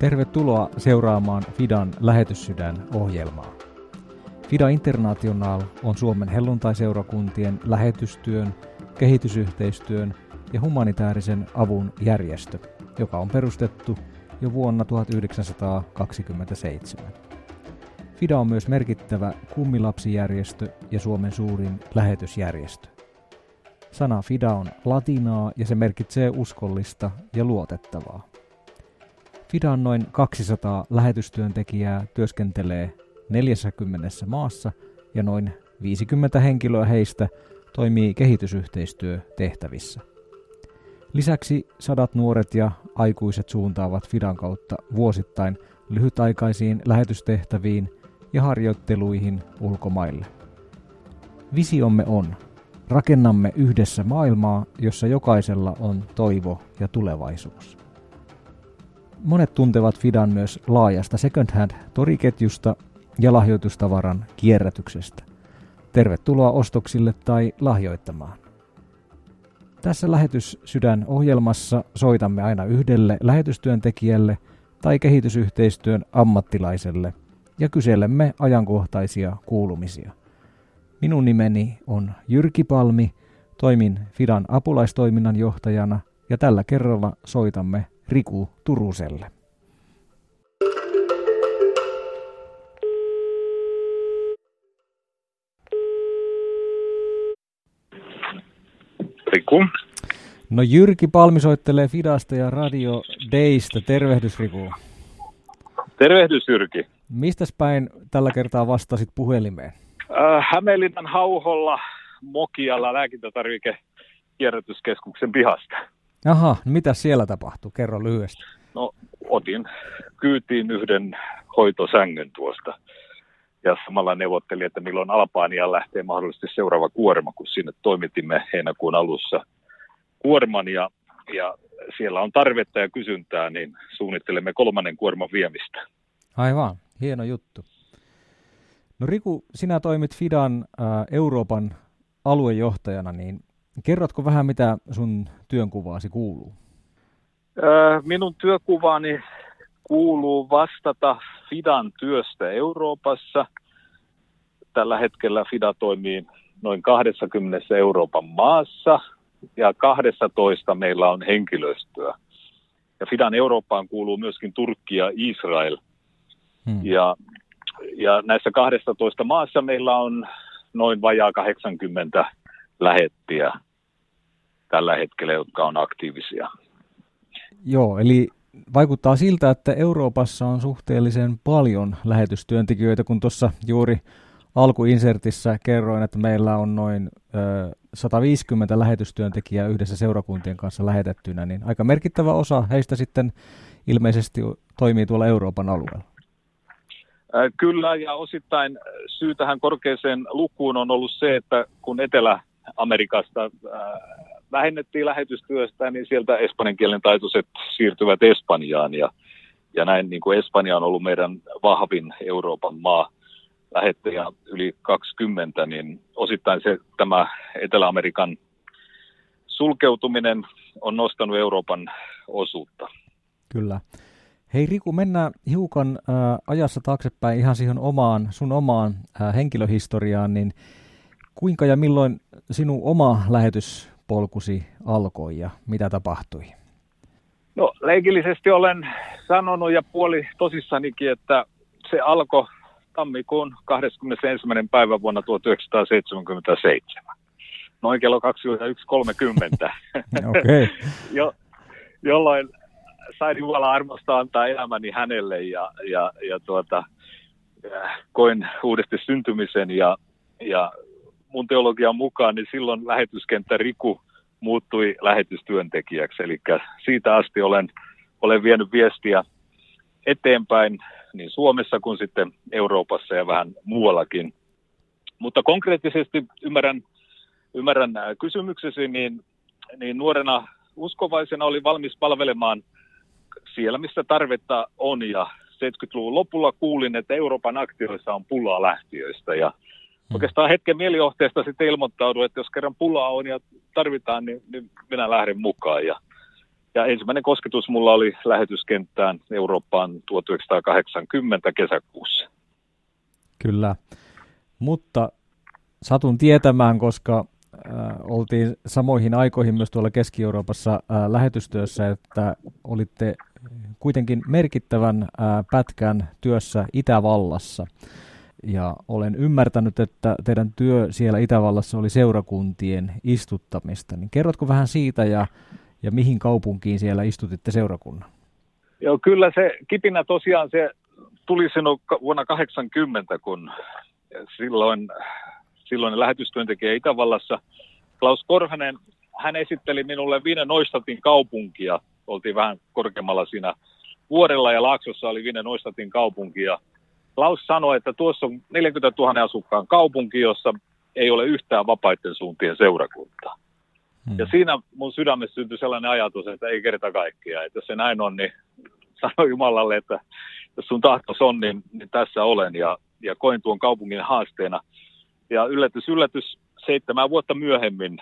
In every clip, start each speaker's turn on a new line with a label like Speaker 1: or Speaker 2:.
Speaker 1: Tervetuloa seuraamaan Fidan lähetyssydän ohjelmaa. Fida International on Suomen helluntaiseurakuntien lähetystyön, kehitysyhteistyön ja humanitaarisen avun järjestö, joka on perustettu jo vuonna 1927. FIDA on myös merkittävä kummilapsijärjestö ja Suomen suurin lähetysjärjestö. Sana FIDA on latinaa ja se merkitsee uskollista ja luotettavaa. FIDAn noin 200 lähetystyöntekijää työskentelee 40 maassa ja noin 50 henkilöä heistä toimii kehitysyhteistyötehtävissä. Lisäksi sadat nuoret ja aikuiset suuntaavat Fidan kautta vuosittain lyhytaikaisiin lähetystehtäviin ja harjoitteluihin ulkomaille. Visiomme on, rakennamme yhdessä maailmaa, jossa jokaisella on toivo ja tulevaisuus. Monet tuntevat Fidan myös laajasta second hand toriketjusta ja lahjoitustavaran kierrätyksestä. Tervetuloa ostoksille tai lahjoittamaan. Tässä lähetyssydän ohjelmassa soitamme aina yhdelle lähetystyöntekijälle tai kehitysyhteistyön ammattilaiselle ja kyselemme ajankohtaisia kuulumisia. Minun nimeni on Jyrki Palmi, toimin Fidan apulaistoiminnan johtajana ja tällä kerralla soitamme Riku Turuselle.
Speaker 2: Riku.
Speaker 1: No Jyrki Palmi soittelee Fidasta ja Radio Daystä. Tervehdys Riku.
Speaker 2: Tervehdys Jyrki.
Speaker 1: Mistäs päin tällä kertaa vastasit puhelimeen?
Speaker 2: Äh, Hämeenlinnan Hauholla Mokialla lääkintätarvike kierrätyskeskuksen pihasta.
Speaker 1: Aha, no mitä siellä tapahtui? Kerro lyhyesti.
Speaker 2: No, otin kyytiin yhden hoitosängyn tuosta ja samalla neuvottelin, että milloin Albaania lähtee mahdollisesti seuraava kuorma, kun sinne toimitimme heinäkuun alussa kuorman ja, ja siellä on tarvetta ja kysyntää, niin suunnittelemme kolmannen kuorman viemistä.
Speaker 1: Aivan, hieno juttu. No Riku, sinä toimit Fidan äh, Euroopan aluejohtajana, niin kerrotko vähän, mitä sun työnkuvaasi kuuluu?
Speaker 2: Minun työkuvaani kuuluu vastata Fidan työstä Euroopassa. Tällä hetkellä Fida toimii noin 20 Euroopan maassa ja 12 meillä on henkilöstöä. Ja Fidan Eurooppaan kuuluu myöskin Turkki ja Israel. Hmm. Ja, ja näissä 12 maassa meillä on noin vajaa 80 lähettiä tällä hetkellä, jotka on aktiivisia.
Speaker 1: Joo, eli vaikuttaa siltä, että Euroopassa on suhteellisen paljon lähetystyöntekijöitä, kun tuossa juuri alkuinsertissä kerroin, että meillä on noin ö, 150 lähetystyöntekijää yhdessä seurakuntien kanssa lähetettynä, niin aika merkittävä osa heistä sitten ilmeisesti toimii tuolla Euroopan alueella.
Speaker 2: Kyllä, ja osittain syy tähän korkeaseen lukuun on ollut se, että kun Etelä-Amerikasta vähennettiin lähetystyöstä, niin sieltä espanjan kielen taitoiset siirtyvät Espanjaan. Ja, ja näin niin kuin Espanja on ollut meidän vahvin Euroopan maa lähettäjä yli 20, niin osittain se, tämä Etelä-Amerikan sulkeutuminen on nostanut Euroopan osuutta.
Speaker 1: Kyllä. Hei Riku, mennään hiukan äh, ajassa taaksepäin ihan siihen omaan, sun omaan äh, henkilöhistoriaan, niin kuinka ja milloin sinun oma lähetys polkusi alkoi ja mitä tapahtui?
Speaker 2: No leikillisesti olen sanonut ja puoli tosissanikin, että se alkoi tammikuun 21. päivä vuonna 1977. Noin kello 21.30.
Speaker 1: okay.
Speaker 2: jo, jolloin sain Jumala armosta antaa elämäni hänelle ja, ja, ja tuota, koin uudesti syntymisen ja, ja mun teologian mukaan, niin silloin lähetyskenttä Riku muuttui lähetystyöntekijäksi. Eli siitä asti olen, olen vienyt viestiä eteenpäin niin Suomessa kuin sitten Euroopassa ja vähän muuallakin. Mutta konkreettisesti ymmärrän, ymmärrän kysymyksesi, niin, niin nuorena uskovaisena oli valmis palvelemaan siellä, missä tarvetta on. Ja 70-luvun lopulla kuulin, että Euroopan aktioissa on pulaa lähtiöistä. Ja. Oikeastaan hetken mielijohteesta sitten ilmoittaudu, että jos kerran pulaa on ja tarvitaan, niin, niin minä lähden mukaan. Ja Ja ensimmäinen kosketus mulla oli lähetyskenttään Eurooppaan 1980 kesäkuussa.
Speaker 1: Kyllä, mutta satun tietämään, koska äh, oltiin samoihin aikoihin myös tuolla Keski-Euroopassa äh, lähetystyössä, että olitte kuitenkin merkittävän äh, pätkän työssä Itävallassa. Ja olen ymmärtänyt, että teidän työ siellä Itävallassa oli seurakuntien istuttamista. Niin kerrotko vähän siitä ja, ja mihin kaupunkiin siellä istutitte seurakunnan?
Speaker 2: Joo, kyllä se kipinä tosiaan se tuli sinun vuonna 80, kun silloin, silloin lähetystyöntekijä Itävallassa Klaus Korhanen, hän esitteli minulle Viine Noistatin kaupunkia. Oltiin vähän korkeammalla siinä vuorella ja Laaksossa oli Viine Noistatin kaupunki ja Klaus sanoi, että tuossa on 40 000 asukkaan kaupunki, jossa ei ole yhtään vapaiden suuntien seurakuntaa. Hmm. Ja siinä mun sydämessä syntyi sellainen ajatus, että ei kerta kaikkia. Että jos se näin on, niin sano Jumalalle, että jos sun tahtos on, niin, niin tässä olen. Ja, ja koin tuon kaupungin haasteena. Ja yllätys, yllätys, seitsemän vuotta myöhemmin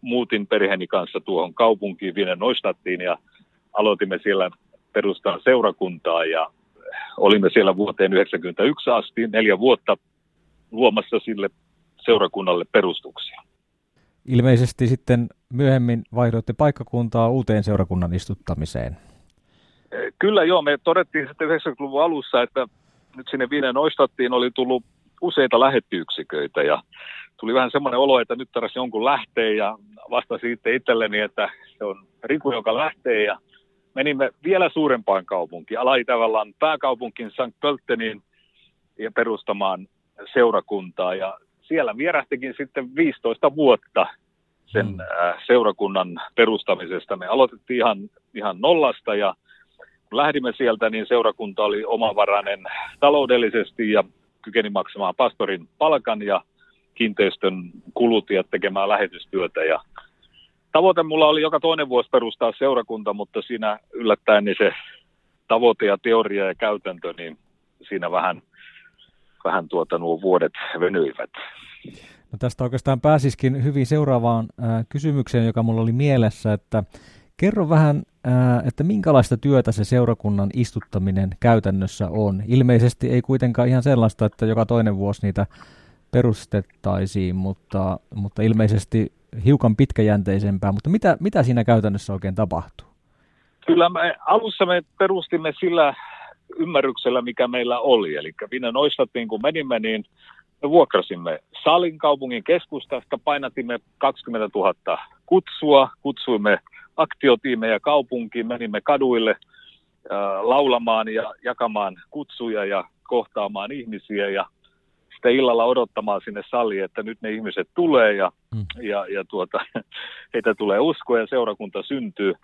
Speaker 2: muutin perheeni kanssa tuohon kaupunkiin Vienen Noistattiin ja aloitimme siellä perustaa seurakuntaa ja olimme siellä vuoteen 1991 asti neljä vuotta luomassa sille seurakunnalle perustuksia.
Speaker 1: Ilmeisesti sitten myöhemmin vaihdoitte paikkakuntaa uuteen seurakunnan istuttamiseen.
Speaker 2: Kyllä joo, me todettiin sitten 90-luvun alussa, että nyt sinne Viinen Oistattiin oli tullut useita lähettyyksiköitä ja tuli vähän semmoinen olo, että nyt tarvitsisi jonkun lähtee ja vastasin sitten itselleni, että se on Riku, joka lähtee ja menimme vielä suurempaan kaupunkiin, Ala-Itävallan pääkaupunkiin St. Pölteniin ja perustamaan seurakuntaa. Ja siellä vierähtikin sitten 15 vuotta sen mm. seurakunnan perustamisesta. Me aloitettiin ihan, ihan nollasta ja kun lähdimme sieltä, niin seurakunta oli omavarainen taloudellisesti ja kykeni maksamaan pastorin palkan ja kiinteistön kulut ja tekemään lähetystyötä. Ja tavoite mulla oli joka toinen vuosi perustaa seurakunta, mutta siinä yllättäen niin se tavoite ja teoria ja käytäntö, niin siinä vähän, vähän tuota nuo vuodet venyivät.
Speaker 1: No tästä oikeastaan pääsiskin hyvin seuraavaan äh, kysymykseen, joka mulla oli mielessä, että kerro vähän, äh, että minkälaista työtä se seurakunnan istuttaminen käytännössä on. Ilmeisesti ei kuitenkaan ihan sellaista, että joka toinen vuosi niitä perustettaisiin, mutta, mutta ilmeisesti hiukan pitkäjänteisempää, mutta mitä, mitä siinä käytännössä oikein tapahtuu?
Speaker 2: Kyllä me, alussa me perustimme sillä ymmärryksellä, mikä meillä oli. Eli Vinne Noistattiin, kun menimme, niin me vuokrasimme Salin kaupungin keskustasta, painatimme 20 000 kutsua, kutsuimme aktiotiimejä kaupunkiin, menimme kaduille äh, laulamaan ja jakamaan kutsuja ja kohtaamaan ihmisiä ja sitten illalla odottamaan sinne saliin, että nyt ne ihmiset tulee ja, mm. ja, ja tuota, heitä tulee uskoa ja seurakunta syntyy.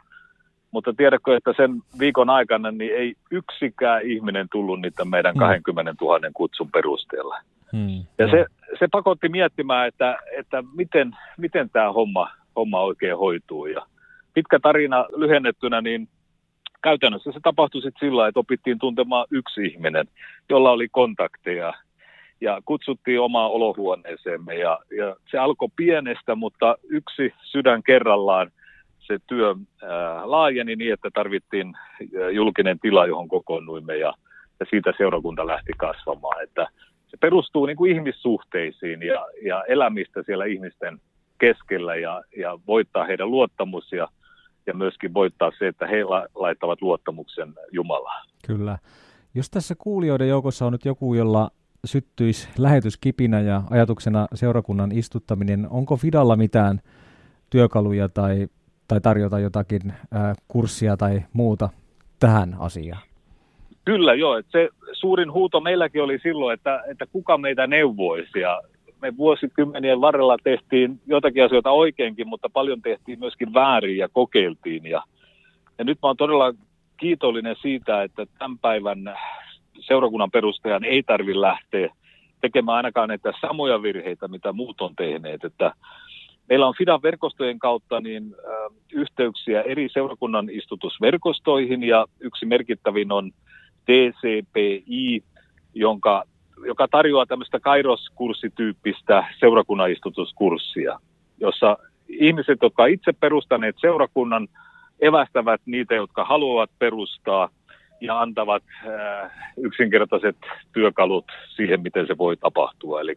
Speaker 2: Mutta tiedätkö, että sen viikon aikana niin ei yksikään ihminen tullut niitä meidän 20 000 kutsun perusteella. Mm. Ja se, se pakotti miettimään, että, että miten, miten tämä homma, homma oikein hoituu. Ja pitkä tarina lyhennettynä, niin käytännössä se tapahtui sitten sillä että opittiin tuntemaan yksi ihminen, jolla oli kontakteja ja kutsuttiin omaa olohuoneeseemme ja, ja se alkoi pienestä, mutta yksi sydän kerrallaan se työ ää, laajeni niin, että tarvittiin julkinen tila, johon kokoonnuimme ja, ja siitä seurakunta lähti kasvamaan. Että se perustuu niin kuin ihmissuhteisiin ja, ja elämistä siellä ihmisten keskellä ja, ja voittaa heidän luottamus ja, ja myöskin voittaa se, että he la, laittavat luottamuksen Jumalaan.
Speaker 1: Kyllä. Jos tässä kuulijoiden joukossa on nyt joku, jolla syttyisi lähetyskipinä ja ajatuksena seurakunnan istuttaminen. Onko Fidalla mitään työkaluja tai, tai tarjota jotakin ää, kurssia tai muuta tähän asiaan?
Speaker 2: Kyllä joo. Että se suurin huuto meilläkin oli silloin, että, että kuka meitä neuvoisi. Ja me vuosikymmenien varrella tehtiin jotakin asioita oikeinkin, mutta paljon tehtiin myöskin väärin ja kokeiltiin. Ja, ja nyt mä oon todella kiitollinen siitä, että tämän päivän seurakunnan perustajan ei tarvitse lähteä tekemään ainakaan näitä samoja virheitä, mitä muut on tehneet. Että meillä on FIDAn verkostojen kautta niin, äh, yhteyksiä eri seurakunnan istutusverkostoihin ja yksi merkittävin on TCPI, jonka, joka tarjoaa tämmöistä kairoskurssityyppistä seurakunnan istutuskurssia, jossa ihmiset, jotka itse perustaneet seurakunnan evästävät niitä, jotka haluavat perustaa ja antavat äh, yksinkertaiset työkalut siihen, miten se voi tapahtua. Eli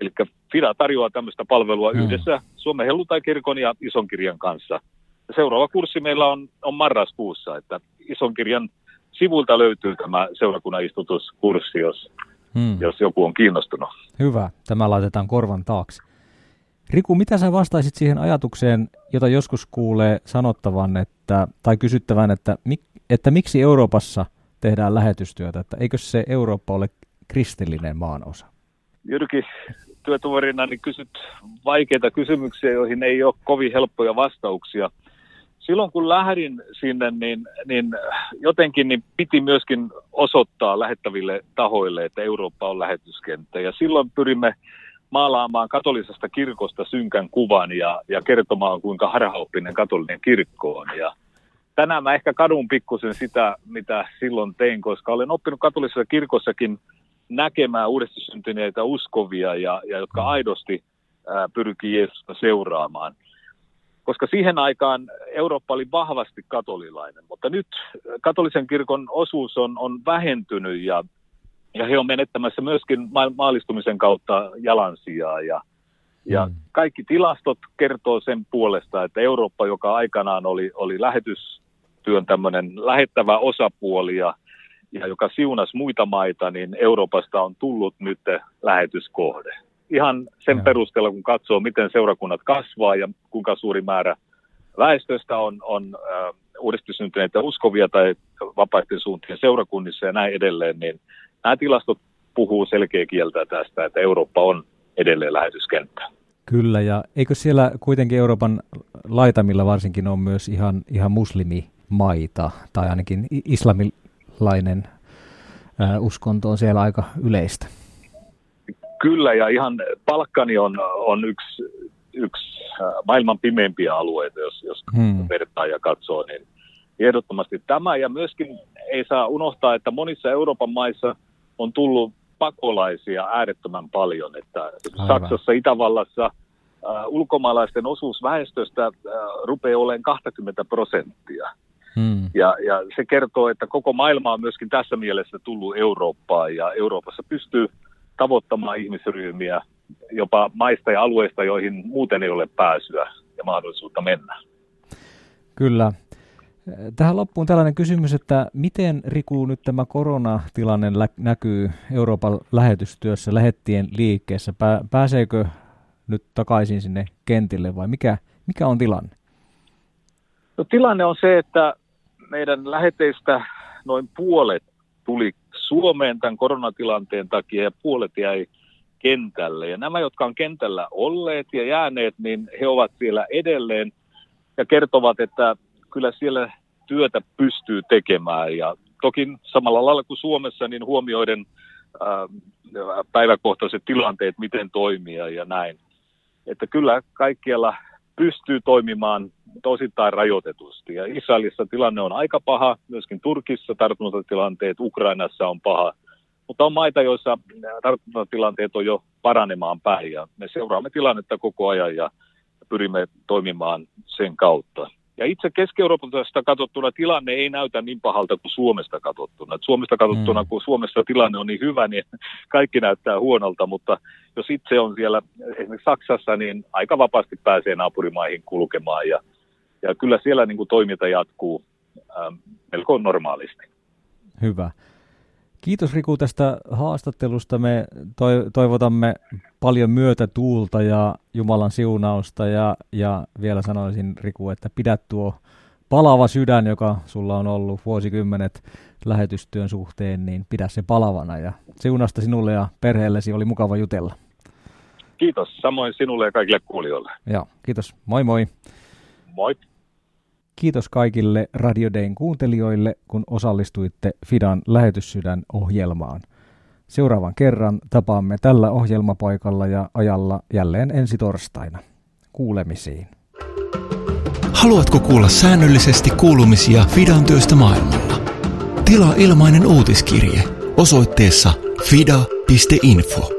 Speaker 2: Eli FIDA tarjoaa tämmöistä palvelua mm. yhdessä Suomen helluntai-kirkon ja Ison kirjan kanssa. Seuraava kurssi meillä on, on marraskuussa, että Ison kirjan sivulta löytyy tämä seurakunnan istutuskurssi, jos, hmm. jos joku on kiinnostunut.
Speaker 1: Hyvä, tämä laitetaan korvan taakse. Riku, mitä sä vastaisit siihen ajatukseen, jota joskus kuulee sanottavan että, tai kysyttävän, että, että miksi Euroopassa tehdään lähetystyötä, että eikö se Eurooppa ole kristillinen maanosa?
Speaker 2: Jyrki, työtuverina niin kysyt vaikeita kysymyksiä, joihin ei ole kovin helppoja vastauksia. Silloin kun lähdin sinne, niin, niin jotenkin niin piti myöskin osoittaa lähettäville tahoille, että Eurooppa on lähetyskenttä. Ja silloin pyrimme maalaamaan katolisesta kirkosta synkän kuvan ja, ja kertomaan, kuinka harhaoppinen katolinen kirkko on. Ja tänään mä ehkä kadun pikkusen sitä, mitä silloin tein, koska olen oppinut katolisessa kirkossakin – näkemään uudesti syntyneitä uskovia ja, ja jotka mm. aidosti ää, pyrkii Jeesusta seuraamaan. Koska siihen aikaan Eurooppa oli vahvasti katolilainen, mutta nyt katolisen kirkon osuus on, on vähentynyt ja, ja he on menettämässä myöskin maalistumisen kautta jalansijaa ja, ja mm. kaikki tilastot kertoo sen puolesta, että Eurooppa, joka aikanaan oli, oli lähetystyön tämmöinen lähettävä osapuoli ja ja joka siunasi muita maita, niin Euroopasta on tullut nyt lähetyskohde. Ihan sen ja. perusteella, kun katsoo, miten seurakunnat kasvaa ja kuinka suuri määrä väestöstä on, on äh, uudesti syntyneitä uskovia tai vapaiden suuntien seurakunnissa ja näin edelleen, niin nämä tilastot puhuu selkeä kieltä tästä, että Eurooppa on edelleen lähetyskenttä.
Speaker 1: Kyllä, ja eikö siellä kuitenkin Euroopan laitamilla varsinkin on myös ihan, ihan muslimimaita, tai ainakin islami, lainen uskonto on siellä aika yleistä.
Speaker 2: Kyllä, ja ihan Balkani on, on yksi, yksi maailman pimeimpiä alueita, jos, jos hmm. vertaa ja katsoo, niin ehdottomasti tämä. Ja myöskin ei saa unohtaa, että monissa Euroopan maissa on tullut pakolaisia äärettömän paljon. Että Saksassa, Itävallassa äh, ulkomaalaisten osuus väestöstä äh, rupeaa olemaan 20 prosenttia. Hmm. Ja, ja se kertoo, että koko maailma on myöskin tässä mielessä tullut Eurooppaan ja Euroopassa pystyy tavoittamaan ihmisryhmiä jopa maista ja alueista, joihin muuten ei ole pääsyä ja mahdollisuutta mennä.
Speaker 1: Kyllä. Tähän loppuun tällainen kysymys, että miten Riku nyt tämä koronatilanne näkyy Euroopan lähetystyössä, lähettien liikkeessä? Pääseekö nyt takaisin sinne kentille vai mikä, mikä on tilanne?
Speaker 2: No, tilanne on se, että meidän läheteistä noin puolet tuli Suomeen tämän koronatilanteen takia ja puolet jäi kentälle. Ja nämä, jotka on kentällä olleet ja jääneet, niin he ovat siellä edelleen ja kertovat, että kyllä siellä työtä pystyy tekemään. Ja toki samalla lailla kuin Suomessa, niin huomioiden ää, päiväkohtaiset tilanteet, miten toimia ja näin. Että kyllä kaikkialla pystyy toimimaan osittain rajoitetusti. Ja Israelissa tilanne on aika paha, myöskin Turkissa tartuntatilanteet, Ukrainassa on paha, mutta on maita, joissa tartuntatilanteet on jo paranemaan päin ja me seuraamme tilannetta koko ajan ja pyrimme toimimaan sen kautta. Ja itse Keski-Euroopasta katsottuna tilanne ei näytä niin pahalta kuin Suomesta katsottuna. Et Suomesta katsottuna, mm. kun Suomessa tilanne on niin hyvä, niin kaikki näyttää huonolta, mutta jos itse on siellä esimerkiksi Saksassa, niin aika vapaasti pääsee naapurimaihin kulkemaan ja, ja kyllä siellä niin kuin toiminta jatkuu ähm, melko normaalisti.
Speaker 1: Hyvä. Kiitos Riku tästä haastattelusta. Me toivotamme paljon myötätuulta ja Jumalan siunausta ja, ja vielä sanoisin Riku, että pidä tuo palava sydän, joka sulla on ollut vuosikymmenet lähetystyön suhteen, niin pidä se palavana ja siunasta sinulle ja perheellesi oli mukava jutella.
Speaker 2: Kiitos, samoin sinulle ja kaikille kuulijoille.
Speaker 1: Joo, kiitos. Moi moi.
Speaker 2: Moi.
Speaker 1: Kiitos kaikille Radio Dayn kuuntelijoille, kun osallistuitte Fidan lähetyssydän ohjelmaan. Seuraavan kerran tapaamme tällä ohjelmapaikalla ja ajalla jälleen ensi torstaina. Kuulemisiin.
Speaker 3: Haluatko kuulla säännöllisesti kuulumisia Fidan työstä maailmalla? Tilaa ilmainen uutiskirje osoitteessa fida.info.